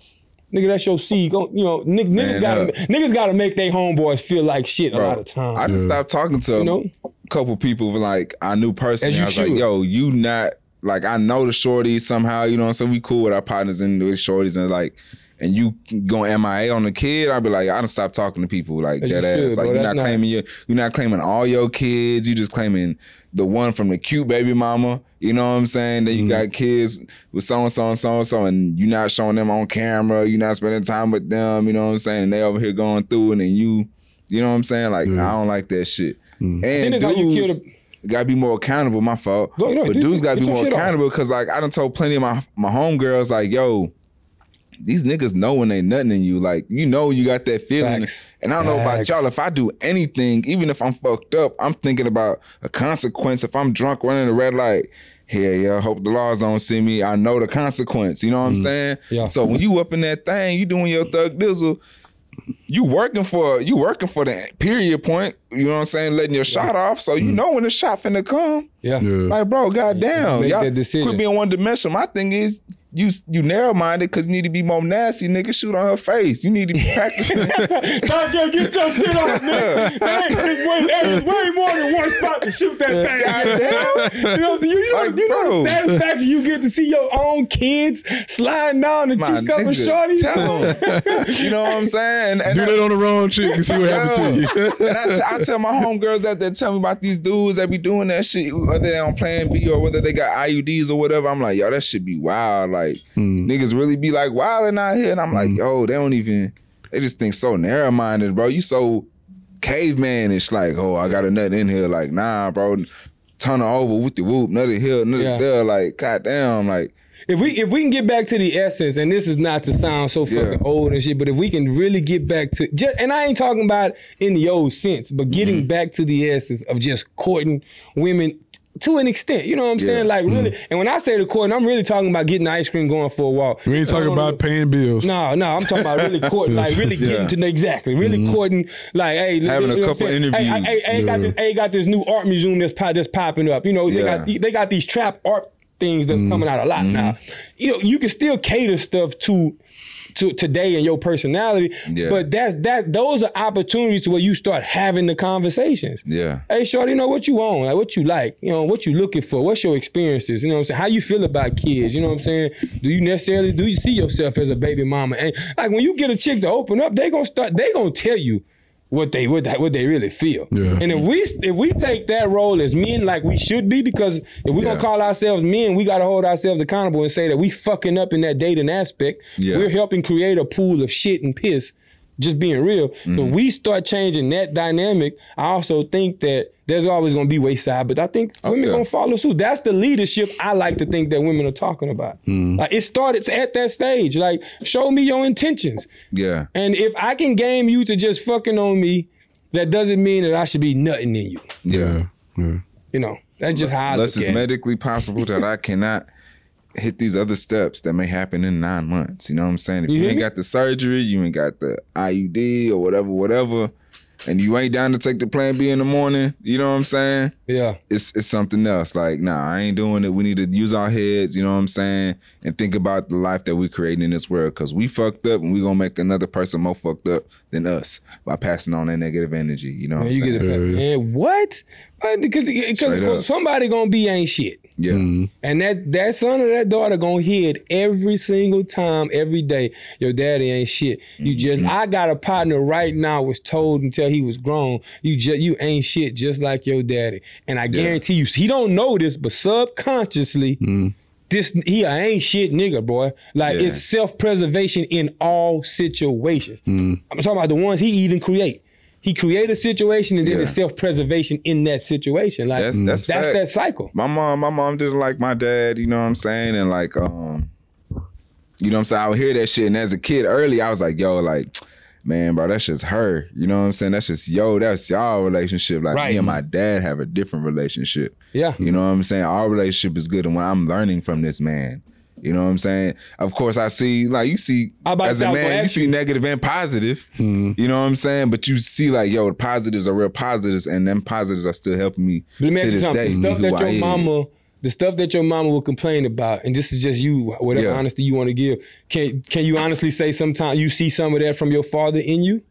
Nigga, that's your seed. Go, you know, niggas, niggas gotta uh, niggas gotta make their homeboys feel like shit a Bro, lot of times. I just stopped talking to know? a couple people like I knew personally. As you I was like, yo, you not like I know the shorties somehow, you know, so we cool with our partners and with shorties and like and you going MIA on the kid, I'd be like, I don't stop talking to people like that ass. Like bro. you're not not- claiming your you're not claiming all your kids, you just claiming the one from the cute baby mama. You know what I'm saying? Then you Mm-hmm. got kids with so and so and so and so, and you're not showing them on camera, you're not spending time with them, you know what I'm saying? And they over here going through it and you You know what I'm saying? Like I don't like that shit. And Then you kill dudes the- gotta be more accountable. My fault. Go- no, but do- dudes gotta be more accountable because like I done told plenty of my my homegirls like, yo, these niggas know when they nothing in you. Like you know you got that feeling. Facts. And I don't know about y'all. If I do anything, even if I'm fucked up, I'm thinking about a consequence. If I'm drunk running a red light, hell yeah, hope the laws don't see me. I know the consequence. You know what I'm saying? Yeah. So when you up in that thing, you doing your thug dizzle. You working for you working for the period point. You know what I'm saying? Letting your shot off, so you mm. know when the shot finna come. Yeah. Yeah. Like, bro, goddamn, Make y'all that decision. quit being one dimensional. My thing is, you you narrow minded because you need to be more nasty. Nigga, shoot on her face. You need to be practicing. Dog, yo, get your shit off, man. There ain't- There's way, there's way more than one spot to shoot that thing. Goddamn. You know, you, you know, Like, you know the satisfaction you get to see your own kids sliding down the My cheek up of nigga, shorties. tell 'em. you know what I'm saying? And, and Do I- that on the wrong chick and see what happens to you. and I, t- I tell my homegirls that they tell me about these dudes that be doing that shit, whether they on Plan B or whether they got IUDs or whatever. I'm like, yo, that should be wild. Like niggas really be like wilding out here, and I'm like, yo, they don't even. They just think so narrow minded, bro. You so cavemanish. Like, oh, I got a nut in here. Like, nah, bro. Turn her over with the whoop, nothing here, nothing Yeah. there. Like, goddamn, like. If we if we can get back to the essence, and this is not to sound so fucking Yeah. old and shit, but if we can really get back to just, and I ain't talking about in the old sense, but getting Mm-hmm. back to the essence of just courting women to an extent. You know what I'm saying? Yeah. Mm-hmm. Like really, and when I say the court, I'm really talking about getting ice cream going for a walk. We ain't talking on- about paying bills. No, no, I'm talking about really courting, like really Yeah. getting to know exactly, really courting, like hey, Having a you know I'm couple saying? Hey, I- interviews. Hey, hey, got this, hey, got this new art museum that's pop, that's popping up. You know, they Yeah. got they got these trap art things that's coming out a lot now. Mm-hmm. You know, you can still cater stuff to to today and your personality, Yeah. but that's that those are opportunities to where you start having the conversations. Yeah. Hey, shorty, you know what you want, like what you like, you know, what you looking for, what's your experiences, you know what I'm saying? How you feel about kids, you know what I'm saying? Do you necessarily do you see yourself as a baby mama? And like when you get a chick to open up, they gonna start, they gonna tell you what they what, they- what they really feel. Yeah. And if we if we take that role as men like we should be, because if we Yeah. gonna call ourselves men, we gotta hold ourselves accountable and say that we fucking up in that dating aspect. Yeah. We're helping create a pool of shit and piss. Just being real. Mm-hmm. So we start changing that dynamic. I also think that there's always gonna be wayside, but I think women Okay. gonna follow suit. That's the leadership I like to think that women are talking about. Mm-hmm. Like it started at that stage. Like, show me your intentions. Yeah. And if I can game you to just fucking on me, that doesn't mean that I should be nutting in you. Yeah. Yeah. You know, that's just how I Unless it's at it. medically possible that I cannot hit these other steps that may happen in nine months. You know what I'm saying? If You you, ain't got the surgery, you ain't got the IUD or whatever, whatever, and you ain't down to take the plan B in the morning, you know what I'm saying? Yeah. It's it's something else. Like, nah, I ain't doing it. We need to use our heads, you know what I'm saying? And think about the life that we're creating in this world. Cause we fucked up and we gonna make another person more fucked up than us by passing on that negative energy. You know what Man, I'm you saying? get it back. Yeah. Man, what? Uh, Because because somebody gonna be ain't shit. Yeah. Mm-hmm. And that that son or that daughter gonna hear it every single time, every day. Your daddy ain't shit. You mm-hmm. just I got a partner right now was told until he was grown, you just you ain't shit just like your daddy. And I guarantee you, he don't know this, but subconsciously, mm-hmm. this he a ain't shit nigga, boy. Like Yeah. it's self-preservation in all situations. I'm talking about the ones he even create. He create a situation and then Yeah. it's self-preservation in that situation. Like That's- that's that's that cycle. my mom, my mom didn't like my dad, you know what I'm saying? And like, um, you know what I'm saying? I would hear that shit. And as a kid early, I was like, yo, like, man, bro, that's just her. You know what I'm saying? That's just yo, that's y'all relationship. Like Right. me and my dad have a different relationship. Yeah. You know what I'm saying? Our relationship is good and when I'm learning from this man. You know what I'm saying? Of course, I see like you see about as say, I a was gonna man, you see negative and positive. Hmm. You know what I'm saying? But you see like yo, the positives are real positives, and them positives are still helping me But let me to ask this something. day. The stuff who that I your is. mama, the stuff that your mama will complain about, and this is just you, whatever Yeah. honesty you want to give. Can can you honestly say sometimes you see some of that from your father in you?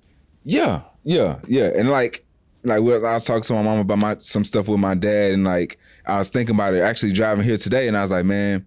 Yeah, yeah, yeah. And like, like I was talking to my mom about my some stuff with my dad, and like I was thinking about it actually driving here today, and I was like, man,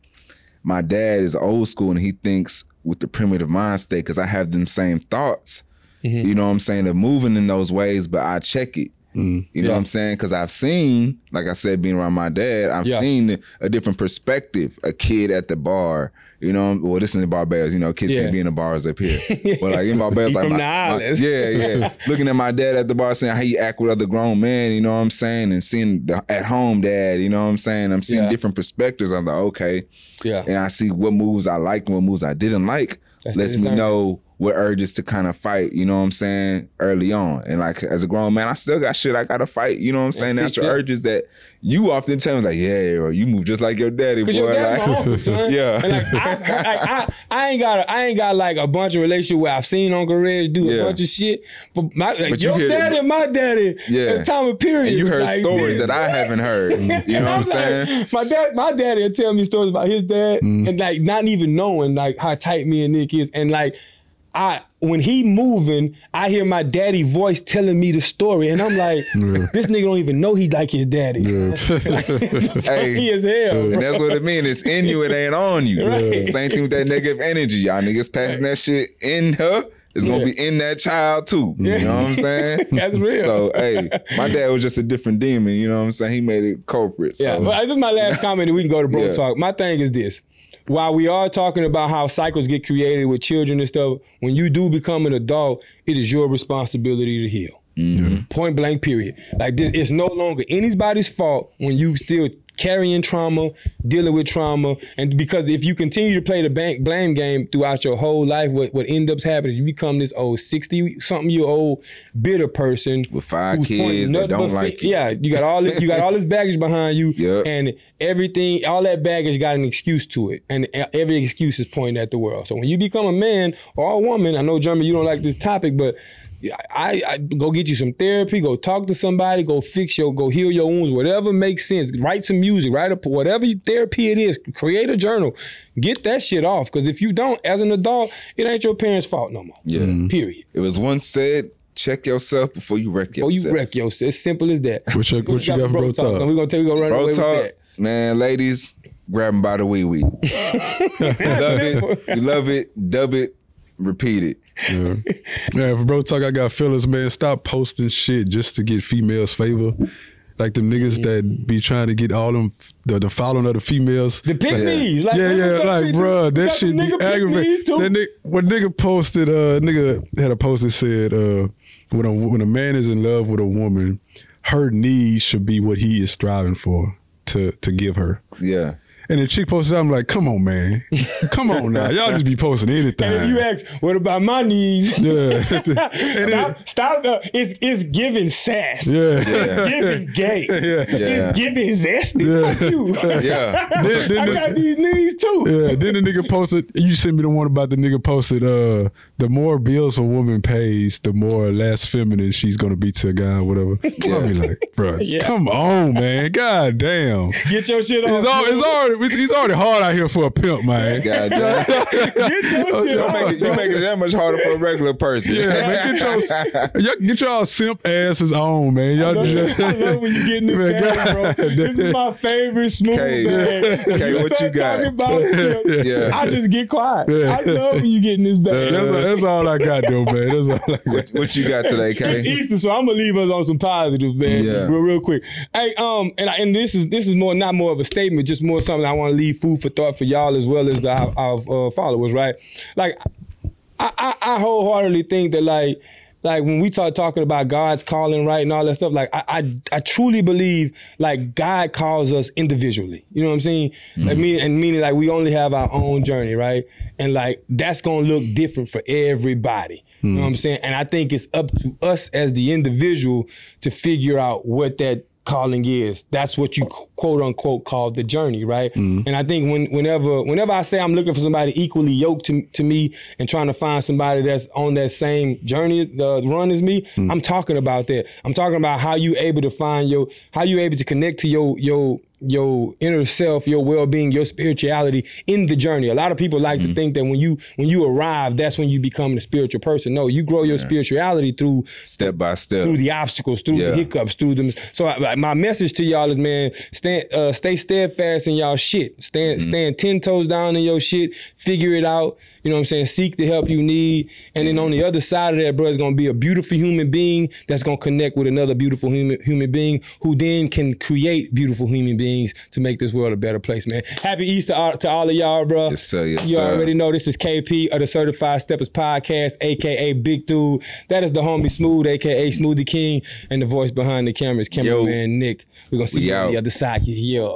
my dad is old school, and he thinks with the primitive mind state because I have them same thoughts. Mm-hmm. You know what I'm saying? Of moving in those ways, but I check it. Mm. You know what I'm saying? Because I've seen, like I said, being around my dad, I've Yeah. seen a different perspective. A kid at the bar, you know, well, this is in Barbados, you know, kids Yeah. can't be in the bars up here. but like in Barbados, He like from my, the my- yeah, yeah. Looking at my dad at the bar, saying how he act with other grown men, you know what I'm saying, and seeing the at home dad, you know what I'm saying. I'm seeing Yeah. different perspectives. I'm like, okay, Yeah. and I see what moves I like and what moves I didn't like. That's lets me design. know what urges to kind of fight, you know what I'm saying, early on. And like as a grown man, I still got shit I gotta fight, you know what I'm saying? fix Natural urges that you often tell me like, yeah, or you move just like your daddy, boy. Your dad's like, my uncle, son. Yeah. And like I, I, I ain't got, a, I ain't got like a bunch of relationship where I've seen Uncle Reg do Yeah. a bunch of shit. But my, like, But you your daddy and my daddy, Yeah. at time of period, and you heard like stories that I haven't heard. You know what I'm like, saying? My dad, my daddy will tell me stories about his dad, mm-hmm. and like not even knowing like how tight me and Nick is, and like I when he moving, I hear my daddy voice telling me the story, and I'm like, this nigga don't even know he like his daddy. like, it's funny Hey. as hell. And bro. that's what it means. It's in you, it ain't on you. Right. Same thing with that negative energy. Y'all niggas passing that shit in her. It's gonna Yeah. be in that child too. You know what I'm saying? That's real. So hey, my dad was just a different demon, you know what I'm saying? He made it culprit. So Yeah, but this is my last comment, and we can go to bro Yeah. talk. My thing is this: while we are talking about how cycles get created with children and stuff, when you do become an adult, it is your responsibility to heal. Mm-hmm. Point blank. Period. Like this, it's no longer anybody's fault when you still carrying trauma, dealing with trauma, and because if you continue to play the bank blame game throughout your whole life, what what ends up happening is you become this old sixty something year old bitter person With five kids that don't like you. Yeah, you got all this, you got all this baggage behind you, Yep. and everything, all that baggage got an excuse to it, and every excuse is pointing at the world. So when you become a man or a woman, I know Jeremy, you don't like this topic, but I, I go get you some therapy, go talk to somebody, go fix your, go heal your wounds, whatever makes sense. Write some music, write a whatever you, therapy it is. Create a journal, get that shit off. Because if you don't, as an adult, it ain't your parents' fault no more. Yeah. Period. It was once said, check yourself before you wreck Before yourself. you wreck yourself, it's simple as that. What you- what you got for bro talk? And we're gonna tell we gonna run Bro away with talk, that. man, ladies, grab them by the wee wee. love it, you love it, dub it, repeat it. Yeah. yeah, for bro talk, I got feelings, man. Stop posting shit just to get females' favor. Like them niggas that be trying to get all them the, the following of the females. The pick Yeah. me's, like yeah, yeah, like, we do? bruh, that shit some be nigga pick me's, aggravating. too. That nigga, when nigga posted, uh, nigga had a post that said, uh, when a when a man is in love with a woman, her needs should be what he is striving for to to give her. Yeah. And the chick posted, I'm like, come on, man, come on now, y'all just be posting anything. And if you ask, what about my knees? yeah, stop, stop. Uh, it's it's giving sass. yeah, It's giving gay. yeah. Yeah. It's giving zesty. Yeah. Fuck you. Yeah. Then- then I this- got these knees too. Yeah, then the nigga posted. You sent me the one about the nigga posted. Uh, the more bills a woman pays, the more less feminine she's gonna be to a guy, or whatever. I'll be like, bro, Yeah. come on, man, god damn. Get your shit off. It's, all, it's already it's, it's already hard out here for a pimp, man. God damn. Get your shit You off. make, it, you make it that much harder for a regular person. Yeah, man, get your y'all, get y'all simp asses on, man. Y'all love, just, I love when you get in the Man, bag, bro. God This is my favorite smooth Okay. bag. Okay, what you got? About simp, Yeah. I just get quiet. Yeah. I love when you get in this bag. that's, that's all I got, though, man. That's all I got. What, what you got today, It's Kay? Easter, so I'm gonna leave us on some positive, man. Yeah. Real, real quick. Hey, um, and I, and this is this is more not more of a statement, just more something I want to leave food for thought for y'all as well as the, our, our uh, followers, right? Like, I, I I wholeheartedly think that like. Like when we start talking about God's calling, right, and all that stuff, like I, I, I truly believe like God calls us individually. You know what I'm saying? Like meaning and meaning like we only have our own journey, right? And like that's gonna look different for everybody. You know what I'm saying? And I think it's up to us as the individual to figure out what that calling is. That's what you quote unquote call the journey, right? Mm-hmm. And I think when whenever whenever I say I'm looking for somebody equally yoked to, to me and trying to find somebody that's on that same journey, the run as me, mm-hmm. I'm talking about that. I'm talking about how you able to find your how you able to connect to your your your inner self, your well-being, your spirituality in the journey. A lot of people like to think that when you when you arrive, that's when you become the spiritual person. No, you grow your spirituality through Step by step. through the obstacles, through Yeah. the hiccups, through them. So I, my message to y'all is, man, stand, uh, stay steadfast in y'all shit. Stand, Mm-hmm. stand ten toes down in your shit. Figure it out. You know what I'm saying? Seek the help you need. And then on the other side of that, bro, is gonna be a beautiful human being that's gonna connect with another beautiful human human being who then can create beautiful human beings to make this world a better place, man. Happy Easter uh, to all of y'all, bro. Yes, sir. Yes, you sir. already know this is KP of the Certified Steppers Podcast, aka Big Dude. That is the homie Smooth, aka Smoothie King, and the voice behind the camera is cameraman Nick. We're gonna see We you on the other side. Yeah.